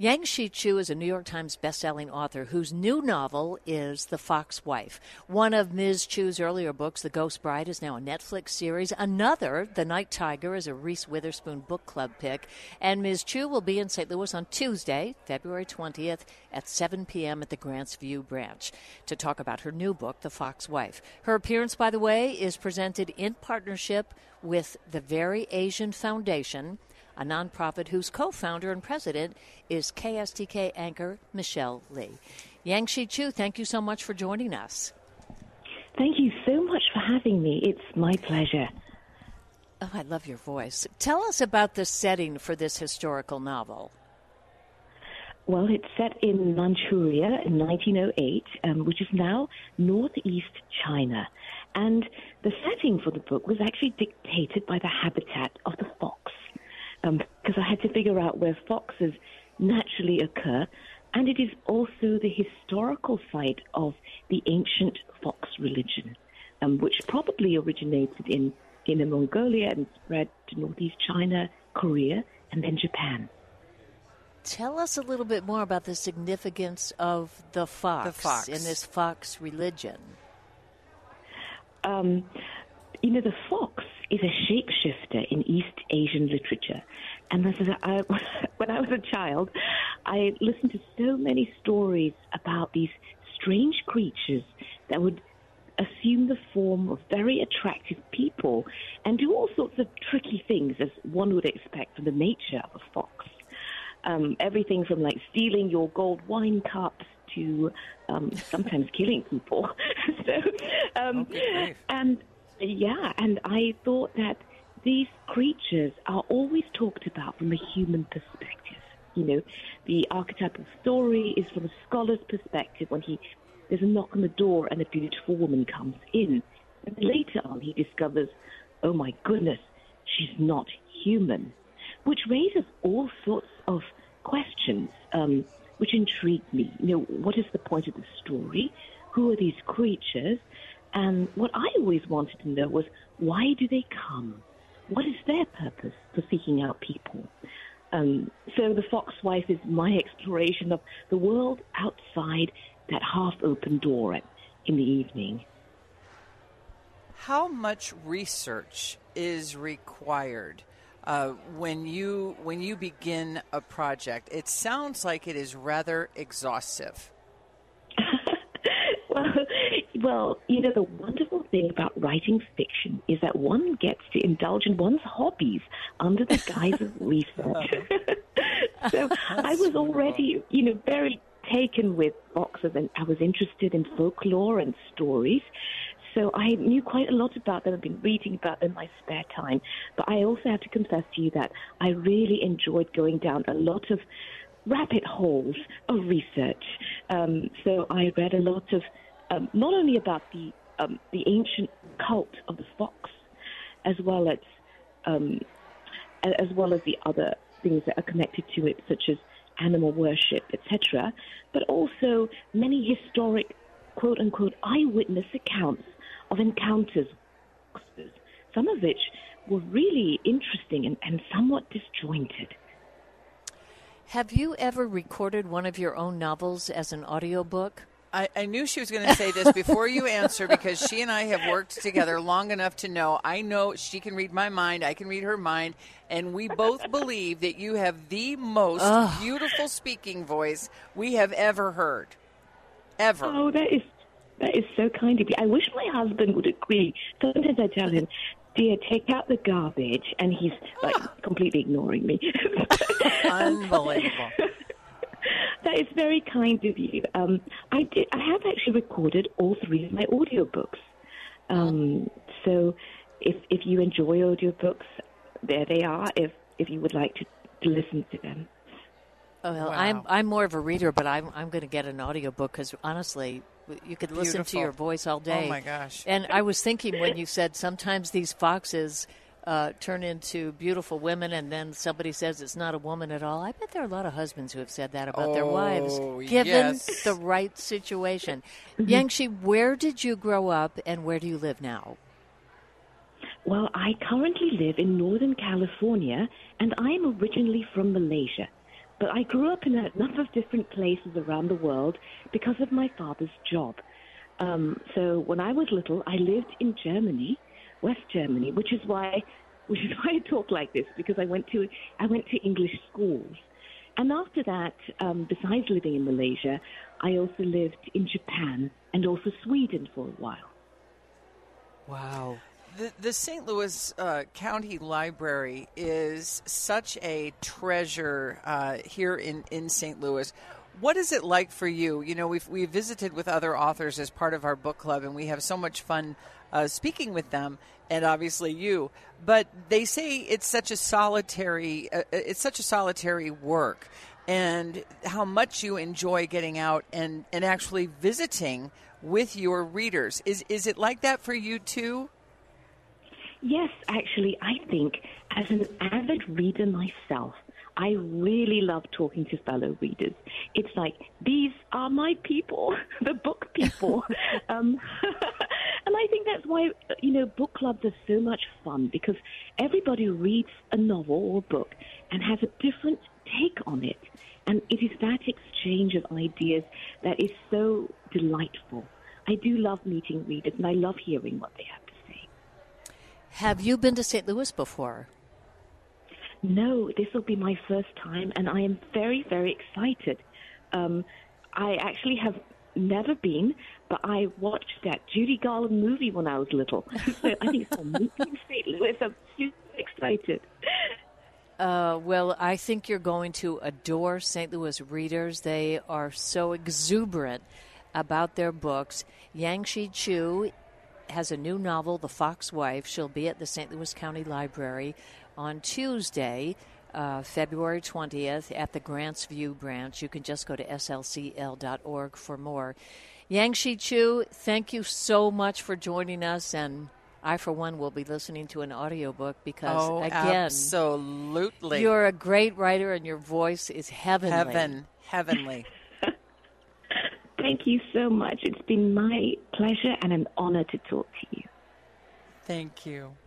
Yangsze Choo is a New York Times bestselling author whose new novel is The Fox Wife. One of Ms. Choo's earlier books, The Ghost Bride, is now a Netflix series. Another, The Night Tiger, is a Reese Witherspoon book club pick. And Ms. Choo will be in St. Louis on Tuesday, February 20th at 7 p.m. at the Grants View branch to talk about her new book, The Fox Wife. Her appearance, by the way, is presented in partnership with the Very Asian Foundation a nonprofit whose co founder and president is KSDK anchor Michelle Li. Yang Shi Chu, thank you so much for joining us. Thank you so much for having me. It's my pleasure. Oh, I love your voice. Tell us about the setting for this historical novel. Well, it's set in Manchuria in 1908, um, which is now northeast China. And the setting for the book was actually dictated by the habitat of the fox because um, I had to figure out where foxes naturally occur, and it is also the historical site of the ancient fox religion, um, which probably originated in Inner Mongolia and spread to northeast China, Korea, and then Japan. Tell us a little bit more about the significance of the fox, the fox. in this fox religion. Um, you know, the fox is a shapeshifter in East Asian literature. And this is, I, when I was a child, I listened to so many stories about these strange creatures that would assume the form of very attractive people and do all sorts of tricky things, as one would expect from the nature of a fox. Um, everything from like stealing your gold wine cups to um, sometimes killing people. so, um, okay, and yeah, and I thought that these creatures are always talked about from a human perspective. You know, the archetypal story is from a scholar's perspective when he there's a knock on the door and a beautiful woman comes in. And later on, he discovers, oh my goodness, she's not human, which raises all sorts of questions, um, which intrigue me. You know, what is the point of the story? Who are these creatures? And what I always wanted to know was why do they come? What is their purpose for seeking out people? Um, so the fox wife is my exploration of the world outside that half-open door in the evening. How much research is required uh, when you when you begin a project? It sounds like it is rather exhaustive. Well, well, you know, the wonderful thing about writing fiction is that one gets to indulge in one's hobbies under the guise of research. so I was already, you know, very taken with boxes and I was interested in folklore and stories. So I knew quite a lot about them. I've been reading about them in my spare time. But I also have to confess to you that I really enjoyed going down a lot of rabbit holes of research. Um, so I read a lot of um, not only about the um, the ancient cult of the fox, as well as um, as well as the other things that are connected to it, such as animal worship, etc., but also many historic quote unquote eyewitness accounts of encounters, some of which were really interesting and, and somewhat disjointed. Have you ever recorded one of your own novels as an audiobook? I, I knew she was going to say this before you answer because she and I have worked together long enough to know I know she can read my mind, I can read her mind, and we both believe that you have the most Ugh. beautiful speaking voice we have ever heard. Ever. Oh, that is that is so kind of you. I wish my husband would agree. Sometimes I tell him, dear, take out the garbage, and he's like completely ignoring me. Unbelievable. That is very kind of you. Um, I, did, I have actually recorded all three of my audiobooks. Um, so if, if you enjoy audiobooks, there they are, if, if you would like to, to listen to them. Oh, well, wow. I'm I'm more of a reader, but I'm I'm going to get an audiobook because honestly, you could listen Beautiful. to your voice all day. Oh my gosh! And I was thinking when you said sometimes these foxes uh, turn into beautiful women, and then somebody says it's not a woman at all. I bet there are a lot of husbands who have said that about oh, their wives, given yes. the right situation. Yangsze, where did you grow up, and where do you live now? Well, I currently live in Northern California, and I'm originally from Malaysia. But I grew up in a number of different places around the world because of my father's job. Um, so when I was little, I lived in Germany, West Germany, which is why which is why I talk like this because I went to I went to English schools. And after that, um, besides living in Malaysia, I also lived in Japan and also Sweden for a while. Wow. The, the St. Louis uh, County Library is such a treasure uh, here in, in St. Louis. What is it like for you? You know, we've we visited with other authors as part of our book club, and we have so much fun uh, speaking with them, and obviously you. But they say it's such a solitary, uh, uh, it's such a solitary work, and how much you enjoy getting out and and actually visiting with your readers. Is is it like that for you too? Yes, actually, I think as an avid reader myself, I really love talking to fellow readers. It's like, these are my people, the book people. um, and I think that's why, you know, book clubs are so much fun because everybody reads a novel or book and has a different take on it. And it is that exchange of ideas that is so delightful. I do love meeting readers and I love hearing what they have have you been to St. Louis before? No, this will be my first time, and I am very, very excited. Um, I actually have never been, but I watched that Judy Garland movie when I was little. so I think it's a movie in St. Louis. I'm super excited. Uh, well, I think you're going to adore St. Louis readers. They are so exuberant about their books. Yangsze Choo has a new novel, The Fox Wife. She'll be at the St. Louis County Library on Tuesday, uh, February 20th, at the Grants View branch. You can just go to slcl.org for more. Yangsze Choo, thank you so much for joining us and I, for one, will be listening to an audiobook because, oh, again, absolutely. You're a great writer and your voice is heavenly. Heaven, heavenly. Thank you so much. It's been my pleasure and an honor to talk to you. Thank you.